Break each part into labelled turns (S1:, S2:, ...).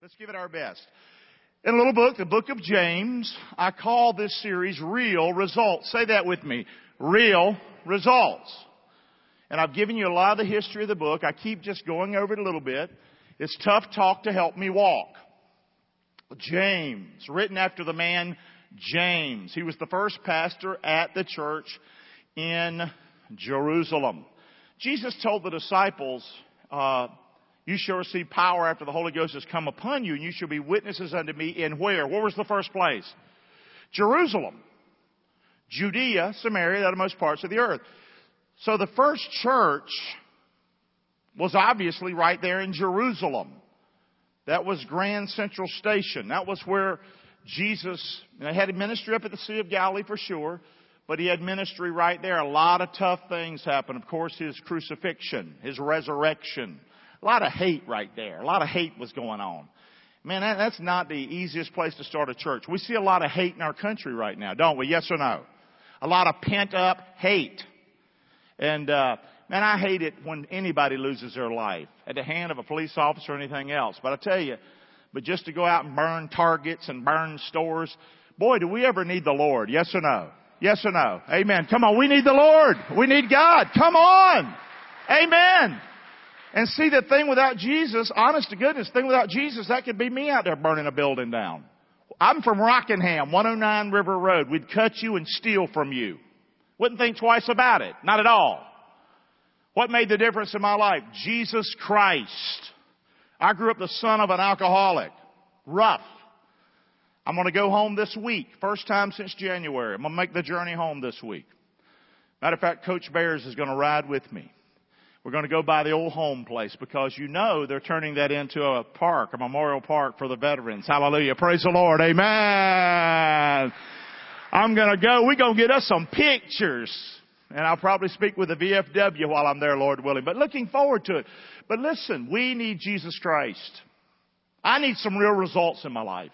S1: Let's give it our best. In a little book, the book of James, I call this series Real Results. Say that with me. Real Results. And I've given you a lot of the history of the book. I keep just going over it a little bit. It's tough talk to help me walk. James, written after the man James. He was the first pastor at the church in Jerusalem. Jesus told the disciples, uh, you shall receive power after the Holy Ghost has come upon you, and you shall be witnesses unto me in where? Where was the first place? Jerusalem. Judea, Samaria, the uttermost parts of the earth. So the first church was obviously right there in Jerusalem. That was Grand Central Station. That was where Jesus had a ministry up at the Sea of Galilee for sure, but he had ministry right there. A lot of tough things happened. Of course, his crucifixion, his resurrection. A lot of hate right there. A lot of hate was going on. Man, that, that's not the easiest place to start a church. We see a lot of hate in our country right now, don't we? Yes or no? A lot of pent up hate. And, uh, man, I hate it when anybody loses their life at the hand of a police officer or anything else. But I tell you, but just to go out and burn targets and burn stores, boy, do we ever need the Lord? Yes or no? Yes or no? Amen. Come on, we need the Lord. We need God. Come on. Amen. And see the thing without Jesus, honest to goodness, thing without Jesus, that could be me out there burning a building down. I'm from Rockingham, 109 River Road. We'd cut you and steal from you. Wouldn't think twice about it. Not at all. What made the difference in my life? Jesus Christ. I grew up the son of an alcoholic. Rough. I'm going to go home this week. First time since January. I'm going to make the journey home this week. Matter of fact, Coach Bears is going to ride with me. We're going to go by the old home place because you know they're turning that into a park, a memorial park for the veterans. Hallelujah. Praise the Lord. Amen. I'm going to go. We're going to get us some pictures. And I'll probably speak with the VFW while I'm there, Lord willing. But looking forward to it. But listen, we need Jesus Christ. I need some real results in my life.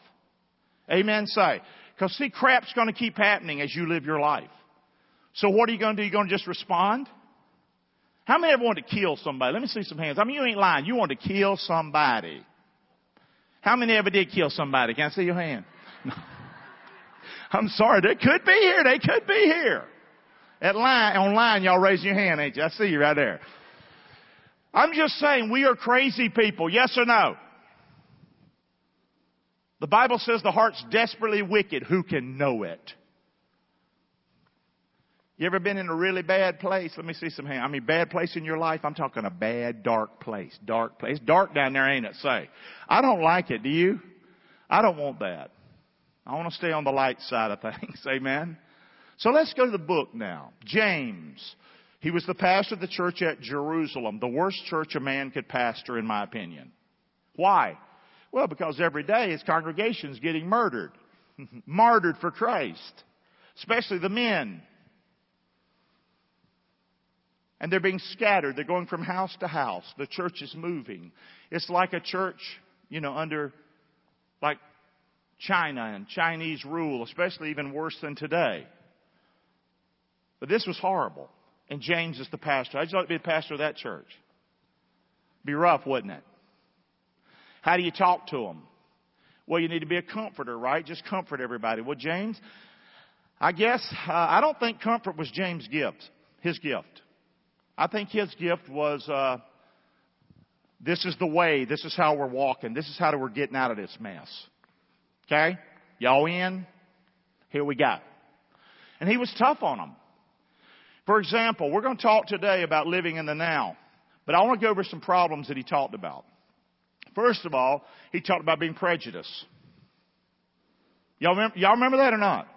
S1: Amen. Say. Because see, crap's going to keep happening as you live your life. So what are you going to do? You're going to just respond? How many ever want to kill somebody? Let me see some hands. I mean, you ain't lying. You want to kill somebody. How many ever did kill somebody? Can I see your hand? I'm sorry. They could be here. They could be here. At line, online, y'all raise your hand, ain't you? I see you right there. I'm just saying we are crazy people. Yes or no? The Bible says the heart's desperately wicked. Who can know it? You ever been in a really bad place? Let me see some hands. I mean, bad place in your life? I'm talking a bad, dark place. Dark place. Dark down there, ain't it? Say. I don't like it. Do you? I don't want that. I want to stay on the light side of things. Amen. So let's go to the book now. James. He was the pastor of the church at Jerusalem, the worst church a man could pastor, in my opinion. Why? Well, because every day his congregation's getting murdered. Martyred for Christ. Especially the men. And they're being scattered. They're going from house to house. The church is moving. It's like a church, you know, under like China and Chinese rule, especially even worse than today. But this was horrible. And James is the pastor. I'd you like to be the pastor of that church? Be rough, wouldn't it? How do you talk to them? Well, you need to be a comforter, right? Just comfort everybody. Well, James, I guess, uh, I don't think comfort was James' gift, his gift. I think his gift was, uh, this is the way, this is how we're walking, this is how we're getting out of this mess. Okay? Y'all in? Here we go. And he was tough on them. For example, we're going to talk today about living in the now, but I want to go over some problems that he talked about. First of all, he talked about being prejudiced. Y'all remember, y'all remember that or not?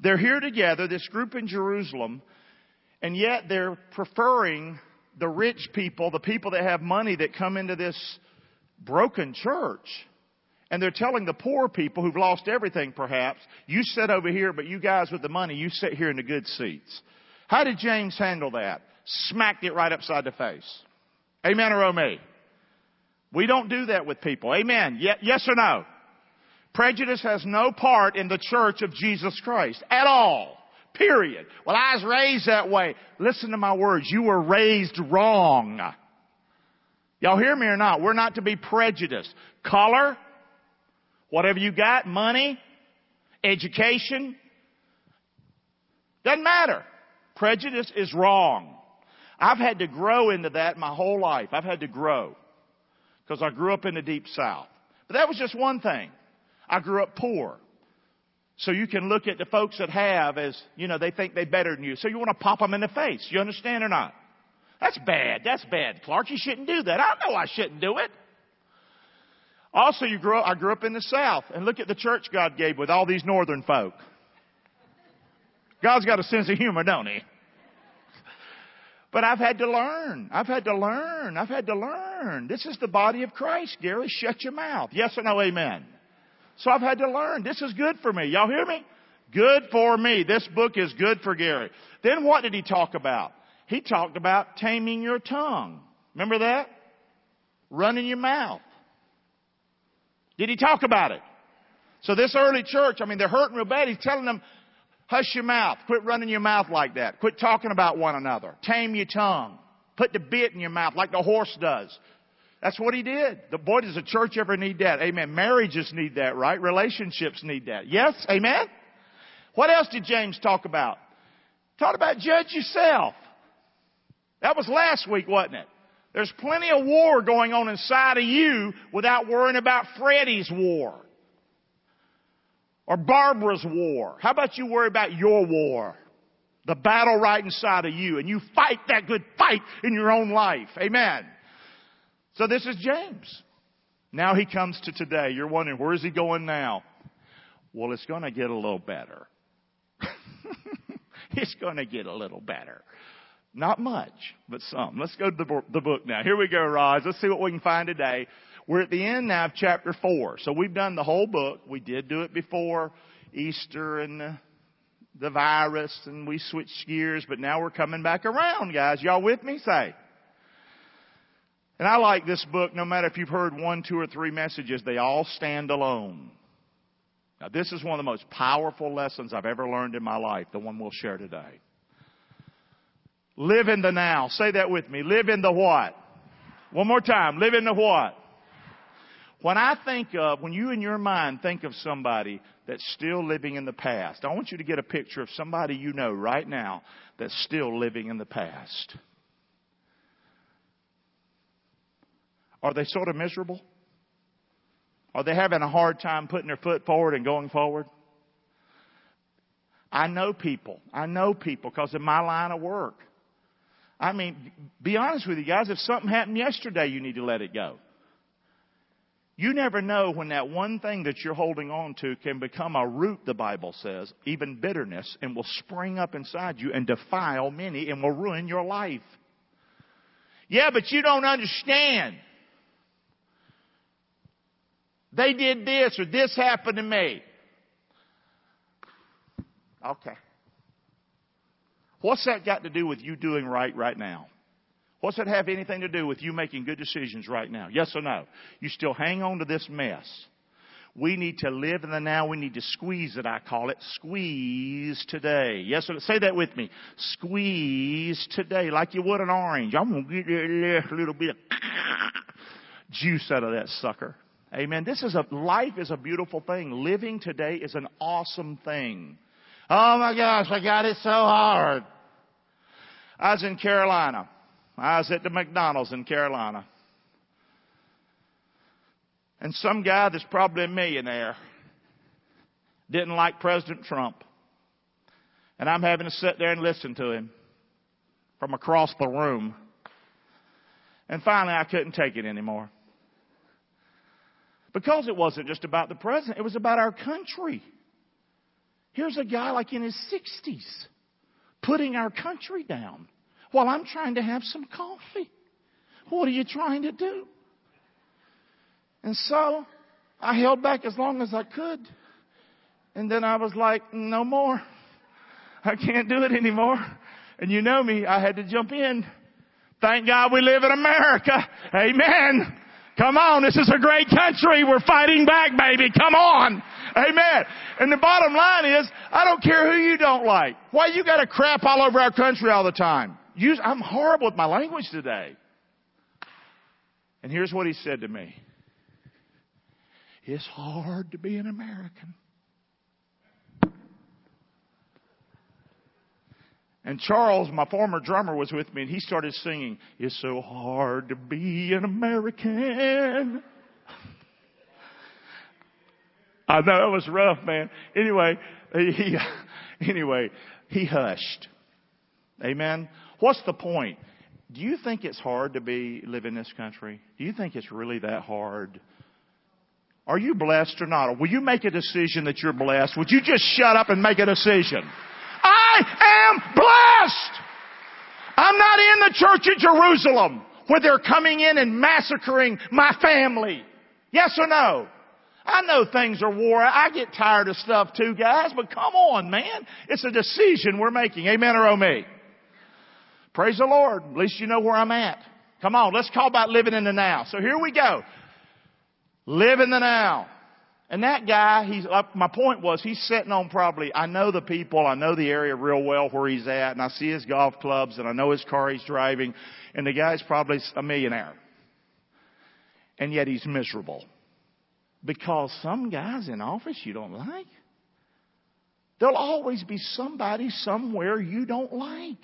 S1: They're here together, this group in Jerusalem, and yet they're preferring the rich people, the people that have money that come into this broken church. And they're telling the poor people who've lost everything perhaps, you sit over here, but you guys with the money, you sit here in the good seats. How did James handle that? Smacked it right upside the face. Amen or oh? We don't do that with people. Amen. Yes or no? Prejudice has no part in the church of Jesus Christ at all. Period. Well, I was raised that way. Listen to my words. You were raised wrong. Y'all hear me or not? We're not to be prejudiced. Color, whatever you got, money, education, doesn't matter. Prejudice is wrong. I've had to grow into that my whole life. I've had to grow because I grew up in the deep south. But that was just one thing. I grew up poor. So you can look at the folks that have as, you know, they think they're better than you. So you want to pop them in the face. You understand or not? That's bad. That's bad, Clark. You shouldn't do that. I know I shouldn't do it. Also, you grew I grew up in the South, and look at the church God gave with all these northern folk. God's got a sense of humor, don't he? But I've had to learn. I've had to learn. I've had to learn. This is the body of Christ, Gary. Shut your mouth. Yes or no, amen. So I've had to learn. This is good for me. Y'all hear me? Good for me. This book is good for Gary. Then what did he talk about? He talked about taming your tongue. Remember that? Running your mouth. Did he talk about it? So this early church, I mean, they're hurting real bad. He's telling them, hush your mouth. Quit running your mouth like that. Quit talking about one another. Tame your tongue. Put the bit in your mouth like the horse does. That's what he did. The boy, does the church ever need that? Amen. Marriages need that, right? Relationships need that. Yes? Amen? What else did James talk about? Talk about judge yourself. That was last week, wasn't it? There's plenty of war going on inside of you without worrying about Freddie's war. Or Barbara's war. How about you worry about your war? The battle right inside of you and you fight that good fight in your own life. Amen. So this is James. Now he comes to today. You're wondering, where is he going now? Well, it's going to get a little better. it's going to get a little better. Not much, but some. Let's go to the, the book now. Here we go, Roz. Let's see what we can find today. We're at the end now of chapter 4. So we've done the whole book. We did do it before Easter and the, the virus and we switched gears, but now we're coming back around, guys. Y'all with me? Say. And I like this book, no matter if you've heard one, two, or three messages, they all stand alone. Now, this is one of the most powerful lessons I've ever learned in my life, the one we'll share today. Live in the now. Say that with me. Live in the what? One more time. Live in the what? When I think of, when you in your mind think of somebody that's still living in the past, I want you to get a picture of somebody you know right now that's still living in the past. Are they sort of miserable? Are they having a hard time putting their foot forward and going forward? I know people. I know people because of my line of work. I mean, be honest with you guys, if something happened yesterday, you need to let it go. You never know when that one thing that you're holding on to can become a root, the Bible says, even bitterness, and will spring up inside you and defile many and will ruin your life. Yeah, but you don't understand. They did this or this happened to me. Okay. What's that got to do with you doing right right now? What's that have anything to do with you making good decisions right now? Yes or no? You still hang on to this mess. We need to live in the now. We need to squeeze it, I call it. Squeeze today. Yes, or say that with me. Squeeze today like you would an orange. I'm to get a little bit of juice out of that sucker. Amen. This is a, life is a beautiful thing. Living today is an awesome thing. Oh my gosh, I got it so hard. I was in Carolina. I was at the McDonald's in Carolina. And some guy that's probably a millionaire didn't like President Trump. And I'm having to sit there and listen to him from across the room. And finally I couldn't take it anymore. Because it wasn't just about the president, it was about our country. Here's a guy like in his 60s putting our country down while I'm trying to have some coffee. What are you trying to do? And so I held back as long as I could. And then I was like, no more. I can't do it anymore. And you know me, I had to jump in. Thank God we live in America. Amen. Come on, this is a great country. We're fighting back, baby. Come on. Amen. And the bottom line is, I don't care who you don't like. Why you gotta crap all over our country all the time? Use, I'm horrible with my language today. And here's what he said to me. It's hard to be an American. And Charles, my former drummer, was with me and he started singing, It's so hard to be an American. I know it was rough, man. Anyway, he, anyway, he hushed. Amen. What's the point? Do you think it's hard to be live in this country? Do you think it's really that hard? Are you blessed or not? Will you make a decision that you're blessed? Would you just shut up and make a decision? I am blessed. I'm not in the church of Jerusalem where they're coming in and massacring my family. Yes or no? I know things are war. I get tired of stuff too, guys, but come on, man. It's a decision we're making. Amen or oh me? Praise the Lord. At least you know where I'm at. Come on, let's talk about living in the now. So here we go. Live in the now. And that guy, he's, uh, my point was, he's sitting on probably, I know the people, I know the area real well where he's at, and I see his golf clubs, and I know his car he's driving, and the guy's probably a millionaire. And yet he's miserable. Because some guys in office you don't like. There'll always be somebody somewhere you don't like.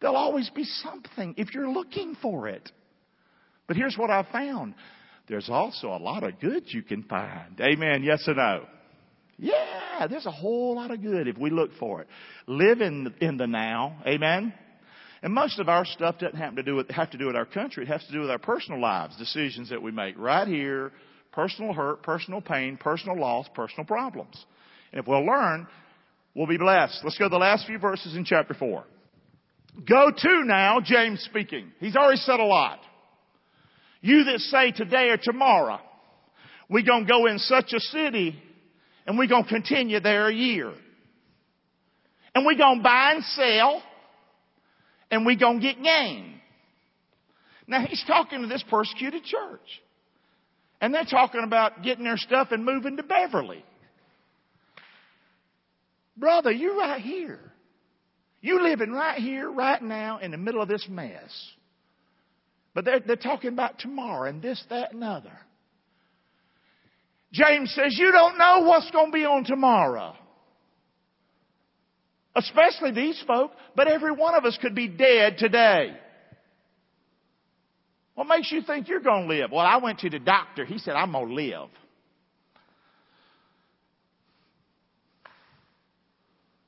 S1: There'll always be something if you're looking for it. But here's what I found there's also a lot of good you can find. Amen. Yes or no? Yeah, there's a whole lot of good if we look for it. Live in, in the now. Amen. And most of our stuff doesn't have to do with, have to do with our country. It has to do with our personal lives, decisions that we make right here, personal hurt, personal pain, personal loss, personal problems. And if we'll learn, we'll be blessed. Let's go to the last few verses in chapter 4. Go to now, James speaking. He's already said a lot. You that say today or tomorrow, we gonna go in such a city and we gonna continue there a year. And we gonna buy and sell and we gonna get gain. Now he's talking to this persecuted church. And they're talking about getting their stuff and moving to Beverly. Brother, you're right here. You living right here, right now, in the middle of this mess. But they're, they're talking about tomorrow and this, that, and other. James says, you don't know what's going to be on tomorrow. Especially these folk, but every one of us could be dead today. What makes you think you're going to live? Well, I went to the doctor. He said, I'm going to live.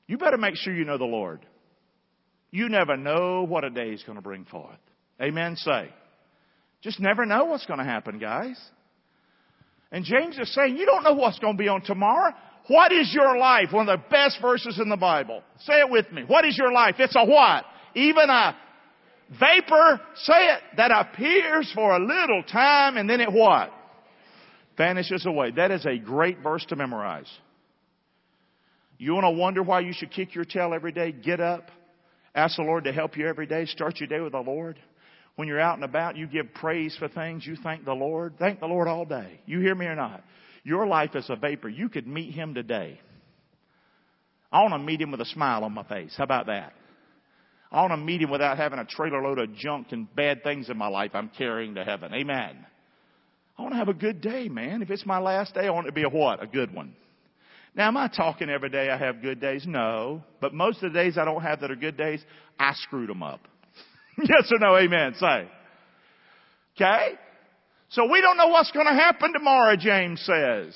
S1: You better make sure you know the Lord. You never know what a day is going to bring forth. Amen. Say. Just never know what's going to happen, guys. And James is saying, you don't know what's going to be on tomorrow. What is your life? One of the best verses in the Bible. Say it with me. What is your life? It's a what? Even a vapor, say it, that appears for a little time and then it what? Vanishes away. That is a great verse to memorize. You want to wonder why you should kick your tail every day? Get up. Ask the Lord to help you every day. Start your day with the Lord. When you're out and about, you give praise for things. You thank the Lord. Thank the Lord all day. You hear me or not? Your life is a vapor. You could meet Him today. I want to meet Him with a smile on my face. How about that? I want to meet him without having a trailer load of junk and bad things in my life I'm carrying to heaven. Amen. I want to have a good day, man. If it's my last day, I want it to be a what? A good one. Now, am I talking every day I have good days? No. But most of the days I don't have that are good days, I screwed them up. yes or no? Amen. Say. Okay? So we don't know what's going to happen tomorrow, James says.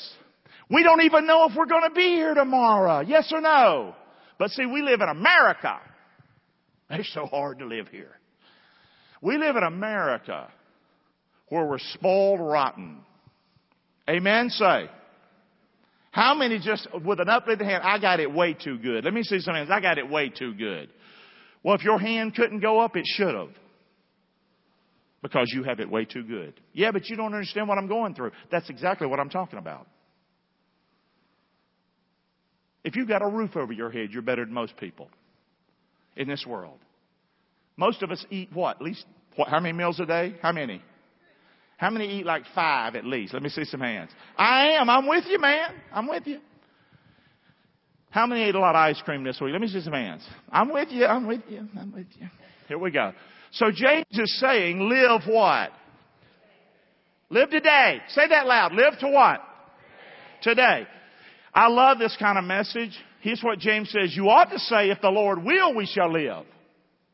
S1: We don't even know if we're going to be here tomorrow. Yes or no? But see, we live in America. It's so hard to live here. We live in America where we're spoiled rotten. Amen? Say. How many just, with an uplifted hand, I got it way too good. Let me see some hands. I got it way too good. Well, if your hand couldn't go up, it should have. Because you have it way too good. Yeah, but you don't understand what I'm going through. That's exactly what I'm talking about. If you've got a roof over your head, you're better than most people in this world. Most of us eat what? At least, what, how many meals a day? How many? How many eat like five at least? Let me see some hands. I am. I'm with you, man. I'm with you. How many ate a lot of ice cream this week? Let me see some hands. I'm with you. I'm with you. I'm with you. Here we go. So James is saying, live what? Live today. Say that loud. Live to what? Today. I love this kind of message. Here's what James says. You ought to say, if the Lord will, we shall live.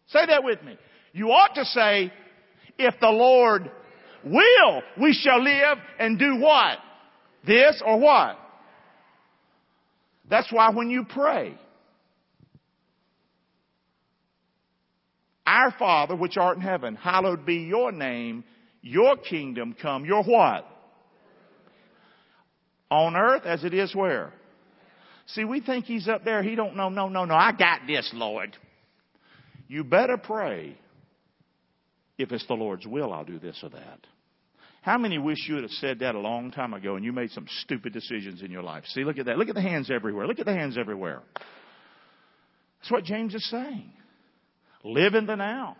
S1: Say that with me. You ought to say, if the Lord will, we shall live and do what? This or what? That's why when you pray, Our Father which art in heaven, hallowed be your name, your kingdom come, your what? On earth as it is where? See, we think he's up there. He don't know. No, no, no. I got this, Lord. You better pray. If it's the Lord's will, I'll do this or that. How many wish you would have said that a long time ago and you made some stupid decisions in your life? See, look at that. Look at the hands everywhere. Look at the hands everywhere. That's what James is saying. Live in the now.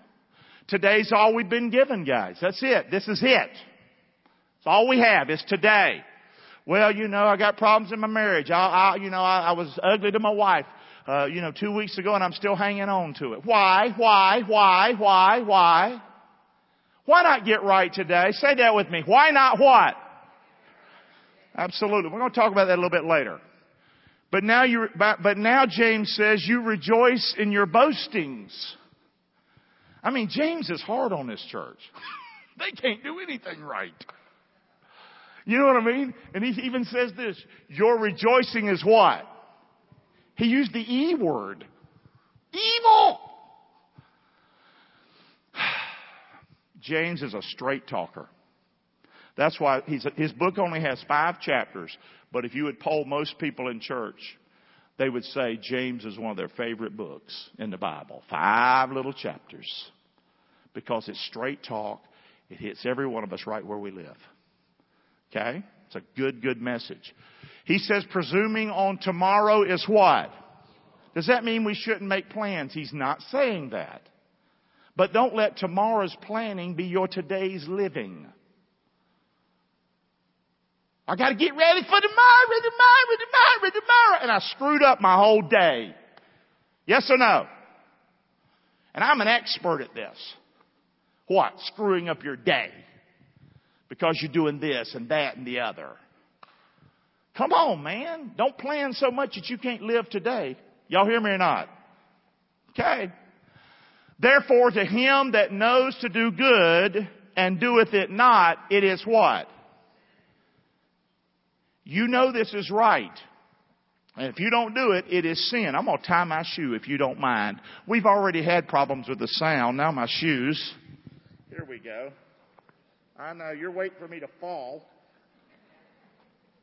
S1: Today's all we've been given, guys. That's it. This is it. It's all we have is today. Well, you know, I got problems in my marriage. I, I you know, I, I was ugly to my wife, uh, you know, two weeks ago and I'm still hanging on to it. Why? Why? Why? Why? Why? Why not get right today? Say that with me. Why not what? Absolutely. We're going to talk about that a little bit later. But now you, but now James says you rejoice in your boastings. I mean, James is hard on this church. they can't do anything right. You know what I mean? And he even says this, your rejoicing is what? He used the E word. Evil! James is a straight talker. That's why his book only has five chapters, but if you would poll most people in church, they would say James is one of their favorite books in the Bible. Five little chapters. Because it's straight talk. It hits every one of us right where we live. Okay? It's a good, good message. He says presuming on tomorrow is what? Does that mean we shouldn't make plans? He's not saying that. But don't let tomorrow's planning be your today's living. I gotta get ready for tomorrow, tomorrow, tomorrow, tomorrow. And I screwed up my whole day. Yes or no? And I'm an expert at this. What? Screwing up your day. Because you're doing this and that and the other. Come on, man. Don't plan so much that you can't live today. Y'all hear me or not? Okay. Therefore, to him that knows to do good and doeth it not, it is what? You know this is right. And if you don't do it, it is sin. I'm going to tie my shoe if you don't mind. We've already had problems with the sound. Now my shoes. Here we go. I know you're waiting for me to fall.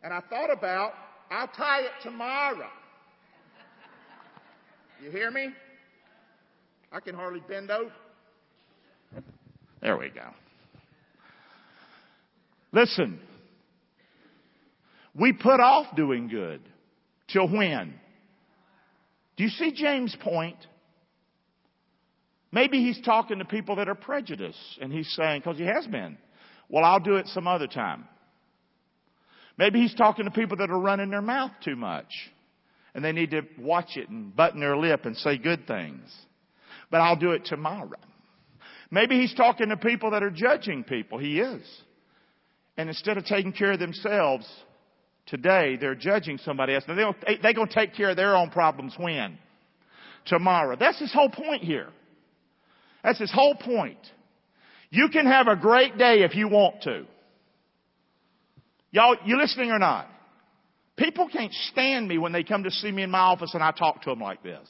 S1: And I thought about, I'll tie it tomorrow. You hear me? I can hardly bend over. There we go. Listen, we put off doing good till when? Do you see James' point? Maybe he's talking to people that are prejudiced and he's saying, because he has been, well, I'll do it some other time. Maybe he's talking to people that are running their mouth too much and they need to watch it and button their lip and say good things. But I'll do it tomorrow. Maybe he's talking to people that are judging people. He is. And instead of taking care of themselves today, they're judging somebody else. Now they're, they're going to take care of their own problems when? Tomorrow. That's his whole point here. That's his whole point. You can have a great day if you want to. Y'all, you listening or not? People can't stand me when they come to see me in my office and I talk to them like this.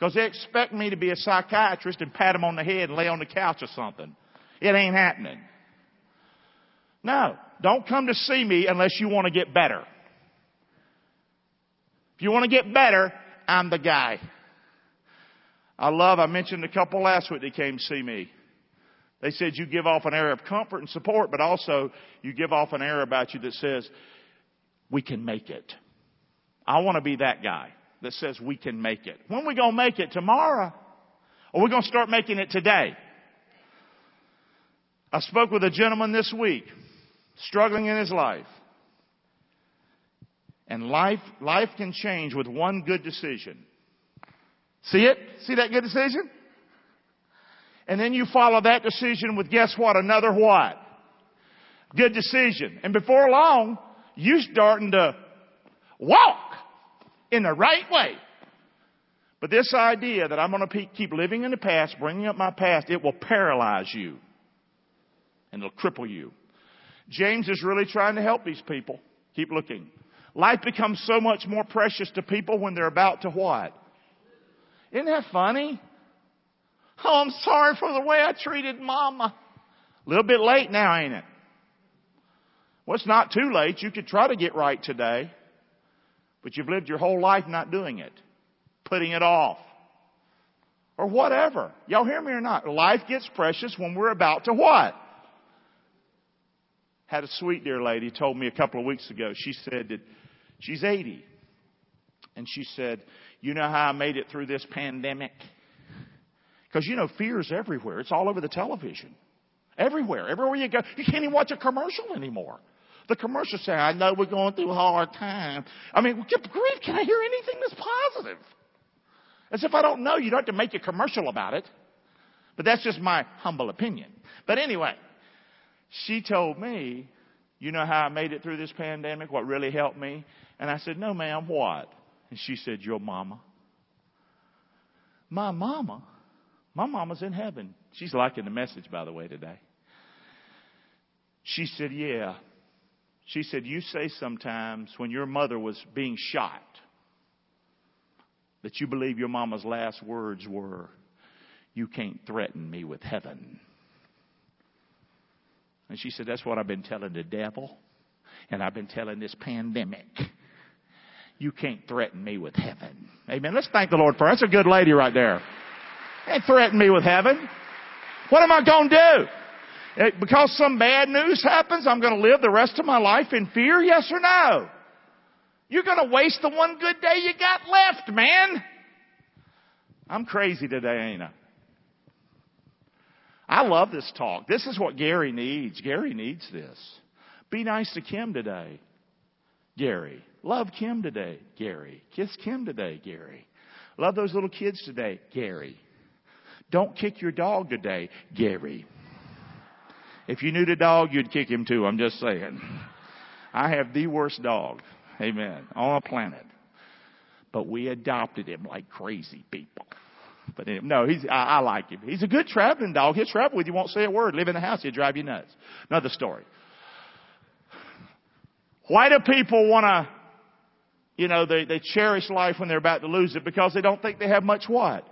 S1: Because they expect me to be a psychiatrist and pat them on the head and lay on the couch or something. It ain't happening. No, don't come to see me unless you want to get better. If you want to get better, I'm the guy. I love, I mentioned a couple last week that came to see me. They said you give off an air of comfort and support, but also you give off an air about you that says, we can make it. I want to be that guy that says we can make it. When we to make it? Tomorrow? Or we to start making it today? I spoke with a gentleman this week, struggling in his life. And life, life can change with one good decision. See it? See that good decision? And then you follow that decision with guess what? Another what? Good decision. And before long, you starting to walk in the right way. But this idea that I'm going to keep living in the past, bringing up my past, it will paralyze you. And it'll cripple you. James is really trying to help these people. Keep looking. Life becomes so much more precious to people when they're about to what? Isn't that funny? Oh, I'm sorry for the way I treated mama. A little bit late now, ain't it? Well, it's not too late. You could try to get right today, but you've lived your whole life not doing it, putting it off, or whatever. Y'all hear me or not? Life gets precious when we're about to what? Had a sweet dear lady told me a couple of weeks ago. She said that she's 80. And she said, you know how I made it through this pandemic? Because you know, fear is everywhere. It's all over the television. Everywhere. Everywhere you go. You can't even watch a commercial anymore. The commercials say, I know we're going through a hard time. I mean, grief, can I hear anything that's positive? As if I don't know, you don't have to make a commercial about it. But that's just my humble opinion. But anyway, she told me, you know how I made it through this pandemic? What really helped me? And I said, no ma'am, what? And she said, your mama. My mama? My mama's in heaven. She's liking the message, by the way, today. She said, yeah. She said, you say sometimes when your mother was being shot that you believe your mama's last words were, you can't threaten me with heaven. And she said, That's what I've been telling the devil. And I've been telling this pandemic. You can't threaten me with heaven. Amen. Let's thank the Lord for her. That's a good lady right there. Can't threaten me with heaven. What am I going to do? Because some bad news happens, I'm going to live the rest of my life in fear? Yes or no? You're going to waste the one good day you got left, man. I'm crazy today, ain't I? I love this talk. This is what Gary needs. Gary needs this. Be nice to Kim today, Gary. Love Kim today, Gary. Kiss Kim today, Gary. Love those little kids today, Gary. Don't kick your dog today, Gary. If you knew the dog, you'd kick him too. I'm just saying. I have the worst dog. Amen. On the planet. But we adopted him like crazy people. But no, he's, I, I like him. He's a good traveling dog. He'll travel with you, won't say a word. Live in the house, he'll drive you nuts. Another story. Why do people want to, you know, they, they cherish life when they're about to lose it? Because they don't think they have much what?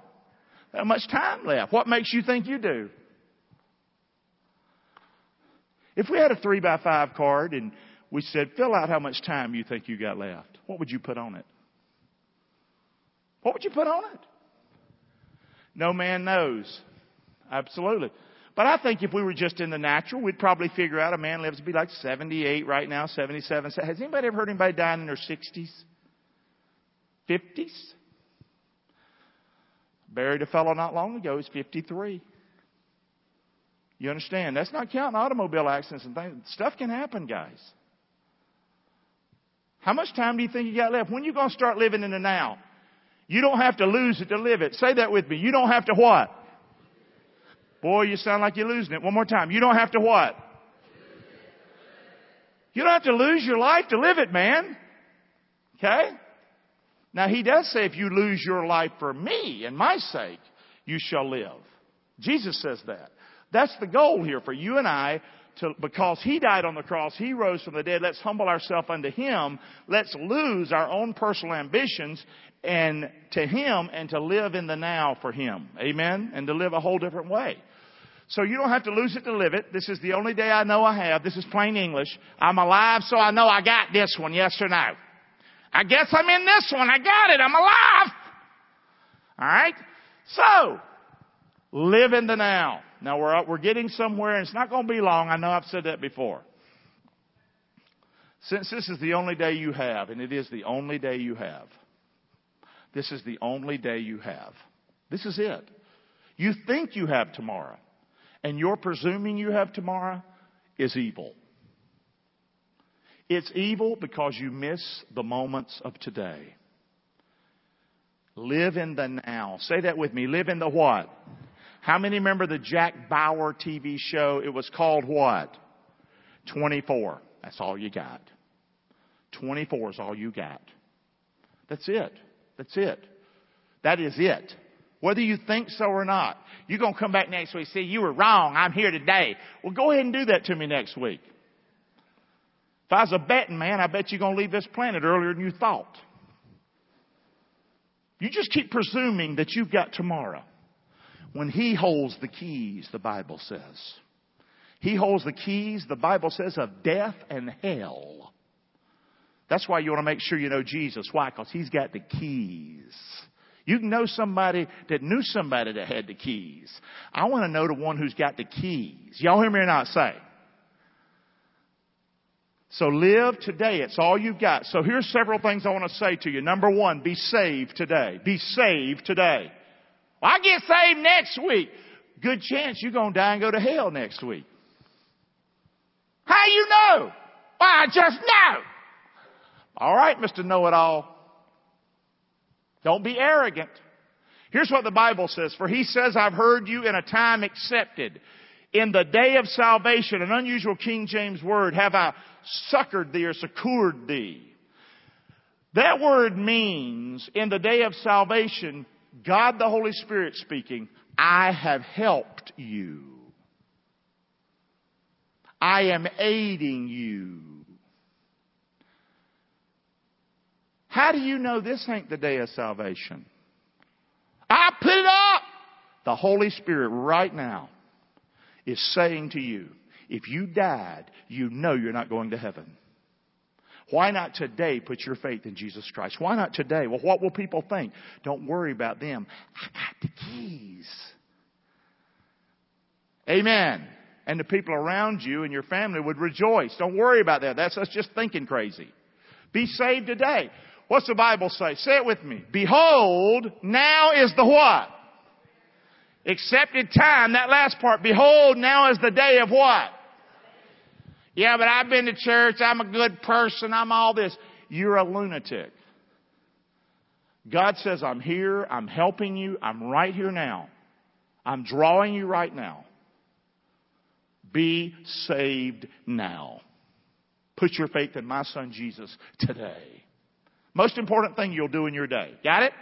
S1: Have much time left. What makes you think you do? If we had a three by five card and we said, fill out how much time you think you got left, what would you put on it? What would you put on it? No man knows. Absolutely. But I think if we were just in the natural, we'd probably figure out a man lives to be like 78 right now, 77. Has anybody ever heard anybody dying in their 60s? 50s? Buried a fellow not long ago, he's 53. You understand? That's not counting automobile accidents and things. Stuff can happen, guys. How much time do you think you got left? When are you going to start living in the now? You don't have to lose it to live it. Say that with me. You don't have to what? Boy, you sound like you're losing it. One more time. You don't have to what? You don't have to lose your life to live it, man. Okay? Now he does say if you lose your life for me and my sake, you shall live. Jesus says that. That's the goal here for you and I to, because He died on the cross, He rose from the dead. Let's humble ourselves unto Him. Let's lose our own personal ambitions and to Him and to live in the now for Him. Amen? And to live a whole different way. So you don't have to lose it to live it. This is the only day I know I have. This is plain English. I'm alive so I know I got this one, yes or no. I guess I'm in this one. I got it. I'm alive. Alright? So, live in the now. Now we're, we're getting somewhere and it's not going to be long. I know I've said that before. Since this is the only day you have, and it is the only day you have, this is the only day you have. This is it. You think you have tomorrow, and you're presuming you have tomorrow is evil. It's evil because you miss the moments of today. Live in the now. Say that with me. Live in the what? How many remember the Jack Bauer TV show? It was called what? 24. That's all you got. 24 is all you got. That's it. That's it. That is it. Whether you think so or not. You're going to come back next week say, you were wrong. I'm here today. Well, go ahead and do that to me next week. If I was a betting man, I bet you're going to leave this planet earlier than you thought. You just keep presuming that you've got tomorrow. When He holds the keys, the Bible says. He holds the keys, the Bible says, of death and hell. That's why you want to make sure you know Jesus. Why? Because He's got the keys. You can know somebody that knew somebody that had the keys. I want to know the one who's got the keys. Y'all hear me or not say? So live today. It's all you've got. So here's several things I want to say to you. Number one, be saved today. Be saved today. I get saved next week. Good chance you're going to die and go to hell next week. How you know? I just know. All right, Mr. Know-it-all. Don't be arrogant. Here's what the Bible says. For he says, I've heard you in a time accepted. In the day of salvation, an unusual King James word, have I succored thee or succored thee. That word means, in the day of salvation, God the Holy Spirit speaking, I have helped you. I am aiding you. How do you know this ain't the day of salvation? I put it up! The Holy Spirit right now is saying to you, if you died, you know you're not going to heaven. Why not today put your faith in Jesus Christ? Why not today? Well, what will people think? Don't worry about them. I got the keys. Amen. And the people around you and your family would rejoice. Don't worry about that. That's us just thinking crazy. Be saved today. What's the Bible say? Say it with me. Behold, now is the what? Accepted time. That last part. Behold, now is the day of what? Yeah, but I've been to church. I'm a good person. I'm all this. You're a lunatic. God says, I'm here. I'm helping you. I'm right here now. I'm drawing you right now. Be saved now. Put your faith in my son Jesus today. Most important thing you'll do in your day. Got it?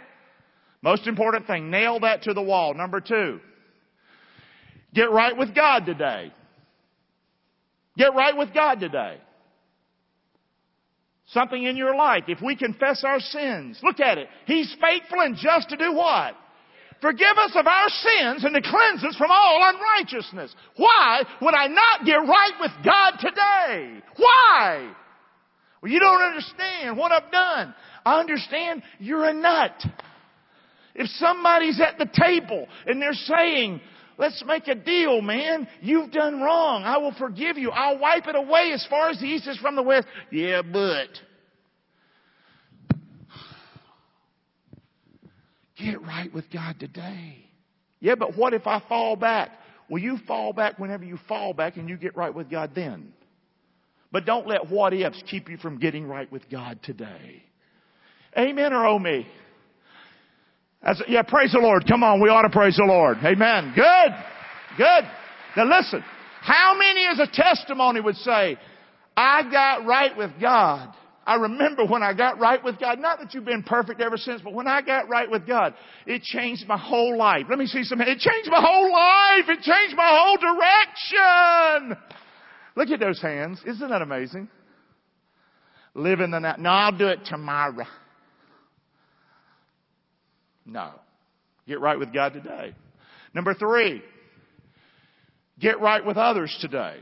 S1: Most important thing. Nail that to the wall. Number two. Get right with God today. Get right with God today. Something in your life. If we confess our sins, look at it. He's faithful and just to do what? Forgive us of our sins and to cleanse us from all unrighteousness. Why would I not get right with God today? Why? Well, you don't understand what I've done. I understand you're a nut. If somebody's at the table and they're saying, Let's make a deal, man. You've done wrong. I will forgive you. I'll wipe it away as far as the east is from the west. Yeah, but. Get right with God today. Yeah, but what if I fall back? Well, you fall back whenever you fall back and you get right with God then. But don't let what ifs keep you from getting right with God today. Amen or oh me? As, yeah, praise the Lord. Come on, we ought to praise the Lord. Amen. Good. Good. Now listen, how many as a testimony would say, I got right with God. I remember when I got right with God. Not that you've been perfect ever since, but when I got right with God, it changed my whole life. Let me see some. It changed my whole life. It changed my whole direction. Look at those hands. Isn't that amazing? Live in the night. No, I'll do it tomorrow. No. Get right with God today. Number three, get right with others today.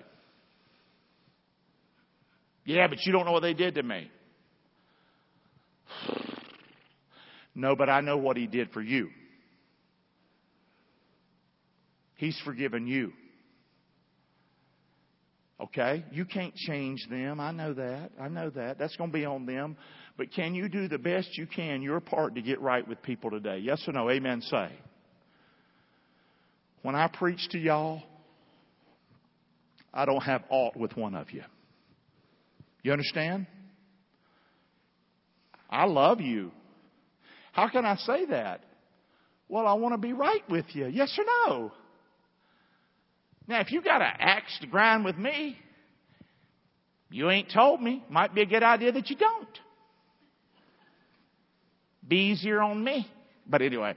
S1: Yeah, but you don't know what they did to me. No, but I know what he did for you. He's forgiven you. Okay? You can't change them. I know that. I know that. That's going to be on them. But can you do the best you can, your part to get right with people today? Yes or no? Amen. Say. When I preach to y'all, I don't have aught with one of you. You understand? I love you. How can I say that? Well, I want to be right with you. Yes or no? Now, if you got an axe to grind with me, You ain't told me. Might be a good idea that you don't. Be easier on me. But anyway,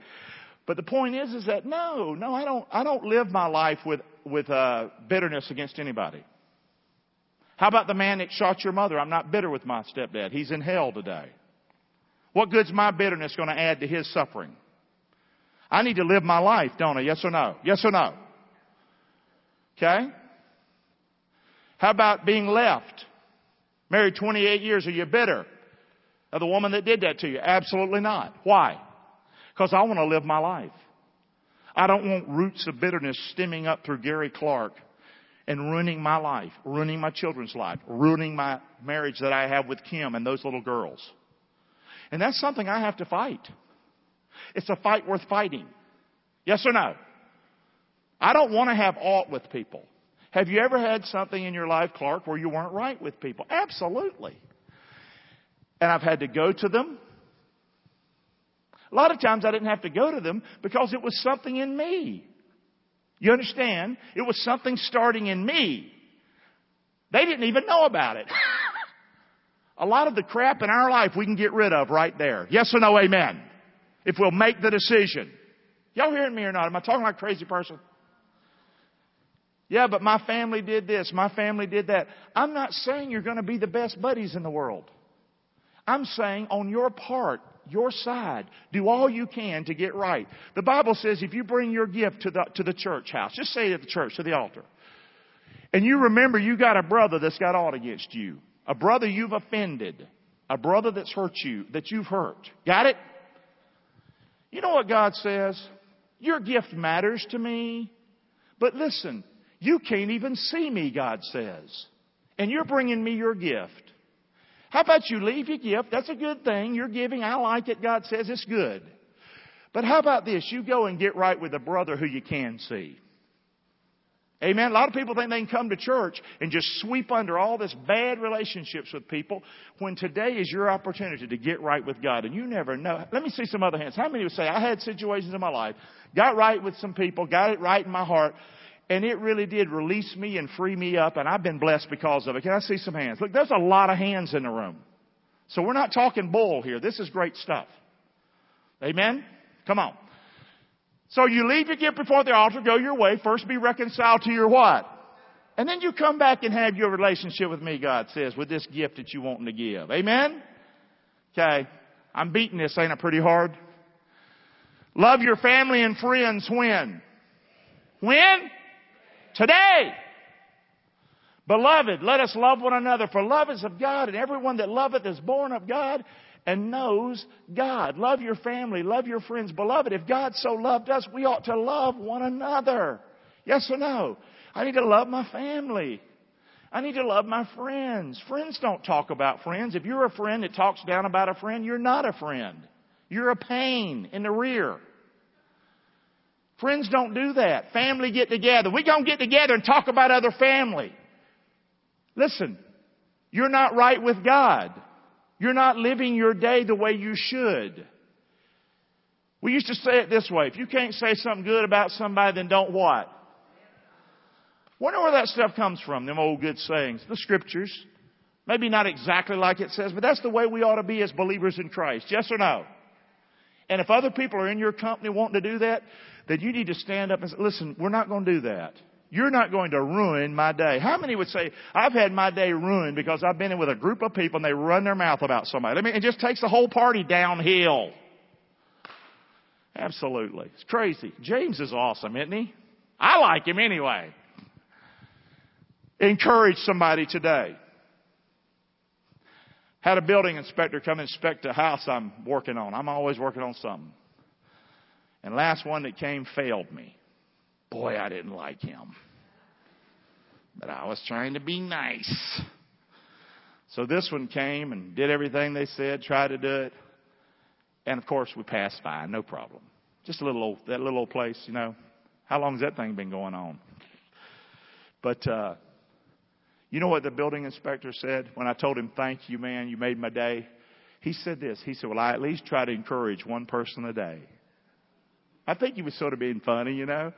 S1: but the point is, is that no, no, I don't, I don't live my life with, with, uh, bitterness against anybody. How about the man that shot your mother? I'm not bitter with my stepdad. He's in hell today. What good's my bitterness going to add to his suffering? I need to live my life, don't I? Yes or no? Yes or no? Okay? How about being left? Married 28 years, are you bitter of the woman that did that to you? Absolutely not. Why? Because I want to live my life. I don't want roots of bitterness stemming up through Gary Clark and ruining my life, ruining my children's life, ruining my marriage that I have with Kim and those little girls. And that's something I have to fight. It's a fight worth fighting. Yes or no? I don't want to have aught with people. Have you ever had something in your life, Clark, where you weren't right with people? Absolutely. And I've had to go to them. A lot of times I didn't have to go to them because it was something in me. You understand? It was something starting in me. They didn't even know about it. A lot of the crap in our life we can get rid of right there. Yes or no, amen. If we'll make the decision. Y'all hearing me or not? Am I talking like a crazy person? Yeah, but my family did this, my family did that. I'm not saying you're going to be the best buddies in the world. I'm saying on your part, your side, do all you can to get right. The Bible says if you bring your gift to the, to the church house, just say it at the church, to the altar, and you remember you got a brother that's got aught against you, a brother you've offended, a brother that's hurt you, that you've hurt. Got it? You know what God says? Your gift matters to me. But listen, you can't even see me, God says. And you're bringing me your gift. How about you leave your gift? That's a good thing. You're giving. I like it. God says it's good. But how about this? You go and get right with a brother who you can see. Amen. A lot of people think they can come to church and just sweep under all this bad relationships with people when today is your opportunity to get right with God. And you never know. Let me see some other hands. How many would say, I had situations in my life, got right with some people, got it right in my heart, and it really did release me and free me up, and I've been blessed because of it. Can I see some hands? Look, there's a lot of hands in the room. So we're not talking bull here. This is great stuff. Amen? Come on. So you leave your gift before the altar, go your way. First be reconciled to your what? And then you come back and have your relationship with me, God says, with this gift that you want to give. Amen? Okay. I'm beating this, ain't it pretty hard? Love your family and friends when? When? Today. Beloved, let us love one another, for love is of God, and everyone that loveth is born of God and knows God. Love your family, love your friends. Beloved, if God so loved us, we ought to love one another. Yes or no? I need to love my family. I need to love my friends. Friends don't talk about friends. If you're a friend that talks down about a friend, you're not a friend. You're a pain in the rear. Friends don't do that. Family get together. We're gonna get together and talk about other family. Listen, you're not right with God. You're not living your day the way you should. We used to say it this way. If you can't say something good about somebody, then don't what? Wonder where that stuff comes from, them old good sayings. The scriptures. Maybe not exactly like it says, but that's the way we ought to be as believers in Christ. Yes or no? And if other people are in your company wanting to do that, then you need to stand up and say, listen, we're not going to do that. You're not going to ruin my day. How many would say, I've had my day ruined because I've been in with a group of people and they run their mouth about somebody? I mean, it just takes the whole party downhill. Absolutely. It's crazy. James is awesome, isn't he? I like him anyway. Encourage somebody today. Had a building inspector come inspect a house I'm working on. I'm always working on something. And last one that came failed me. Boy, I didn't like him. But I was trying to be nice. So this one came and did everything they said, tried to do it. And of course we passed by, no problem. Just a little old, that little old place, you know. How long has that thing been going on? But, uh, you know what the building inspector said when I told him, thank you, man, you made my day? He said this. He said, well, I at least try to encourage one person a day. I think he was sort of being funny, you know.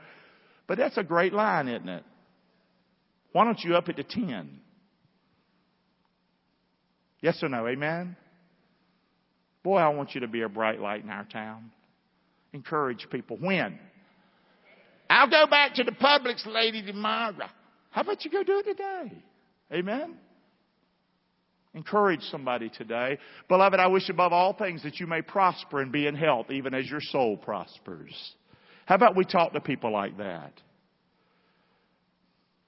S1: But that's a great line, isn't it? Why don't you up it to 10? Yes or no? Amen? Boy, I want you to be a bright light in our town. Encourage people. When? I'll go back to the Publix lady tomorrow. How about you go do it today? Amen? Encourage somebody today. Beloved, I wish above all things that you may prosper and be in health, even as your soul prospers. How about we talk to people like that?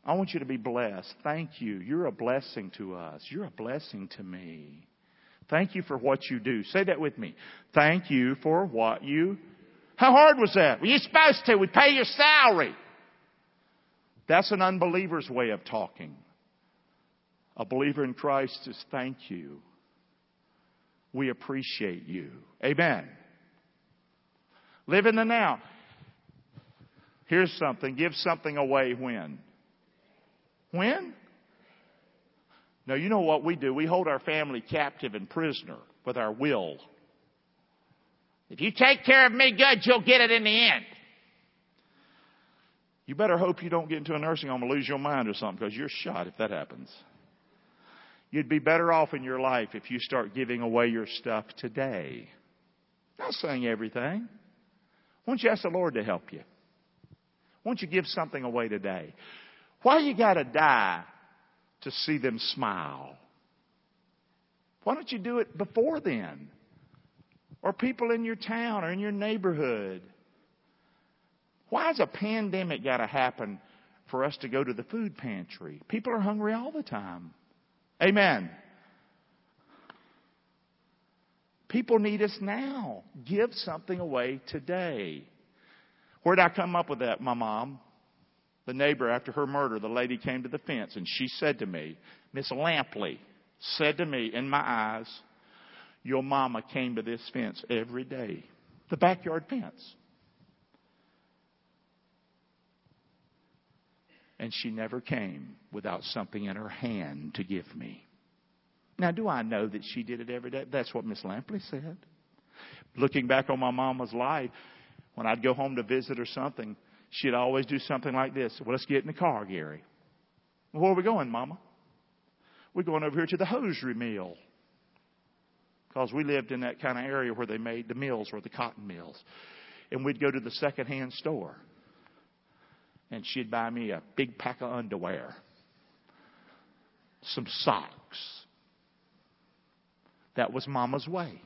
S1: I want you to be blessed. Thank you. You're a blessing to us. You're a blessing to me. Thank you for what you do. Say that with me. Thank you for what you. How hard was that? Well, you're supposed to. We pay your salary. That's an unbeliever's way of talking. A believer in Christ says, thank you. We appreciate you. Amen. Live in the now. Here's something. Give something away when? When? No, you know what we do? We hold our family captive and prisoner with our will. If you take care of me good, you'll get it in the end. You better hope you don't get into a nursing home and lose your mind or something because you're shot if that happens. You'd be better off in your life if you start giving away your stuff today. Not saying everything. Why don't you ask the Lord to help you? Why don't you give something away today? Why you gotta die to see them smile? Why don't you do it before then? Or people in your town or in your neighborhood. Why has a pandemic gotta happen for us to go to the food pantry? People are hungry all the time. Amen. People need us now. Give something away today. Where did I come up with that, my mom? The neighbor, after her murder, the lady came to the fence and she said to me, Miss Lampley said to me in my eyes, Your mama came to this fence every day. The backyard fence. And she never came without something in her hand to give me. Now, do I know that she did it every day? That's what Miss Lampley said. Looking back on my mama's life, when I'd go home to visit or something, she'd always do something like this. Well, let's get in the car, Gary. Well, where are we going, Mama? We're going over here to the hosiery mill. Because we lived in that kind of area where they made the mills or the cotton mills. And we'd go to the secondhand store and she'd buy me a big pack of underwear, some socks. That was Mama's way.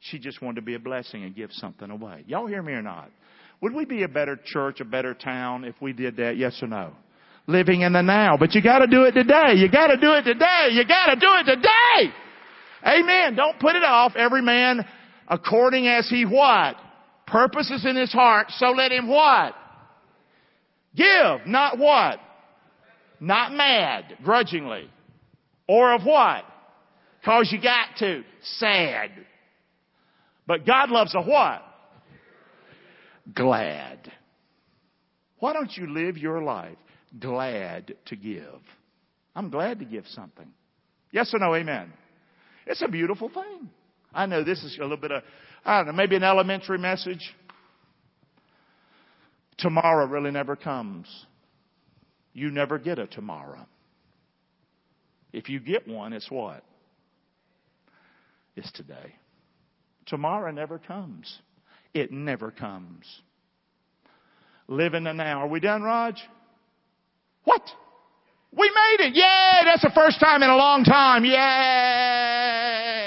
S1: She just wanted to be a blessing and give something away. Y'all hear me or not? Would we be a better church, a better town if we did that? Yes or no? Living in the now. But you gotta do it today. You gotta do it today. You gotta do it today. Amen. Don't put it off. Every man according as he what? Purposes in his heart, so let him what? Give, not what? Not mad, grudgingly. Or of what? Cause you got to. Sad. But God loves a what? Glad. Why don't you live your life glad to give? I'm glad to give something. Yes or no, amen. It's a beautiful thing. I know this is a little bit of, I don't know, maybe an elementary message tomorrow really never comes. You never get a tomorrow. If you get one, it's what? It's today. Tomorrow never comes. It never comes. Live in the now. Are we done, Raj? What? We made it! Yay! That's the first time in a long time. Yay!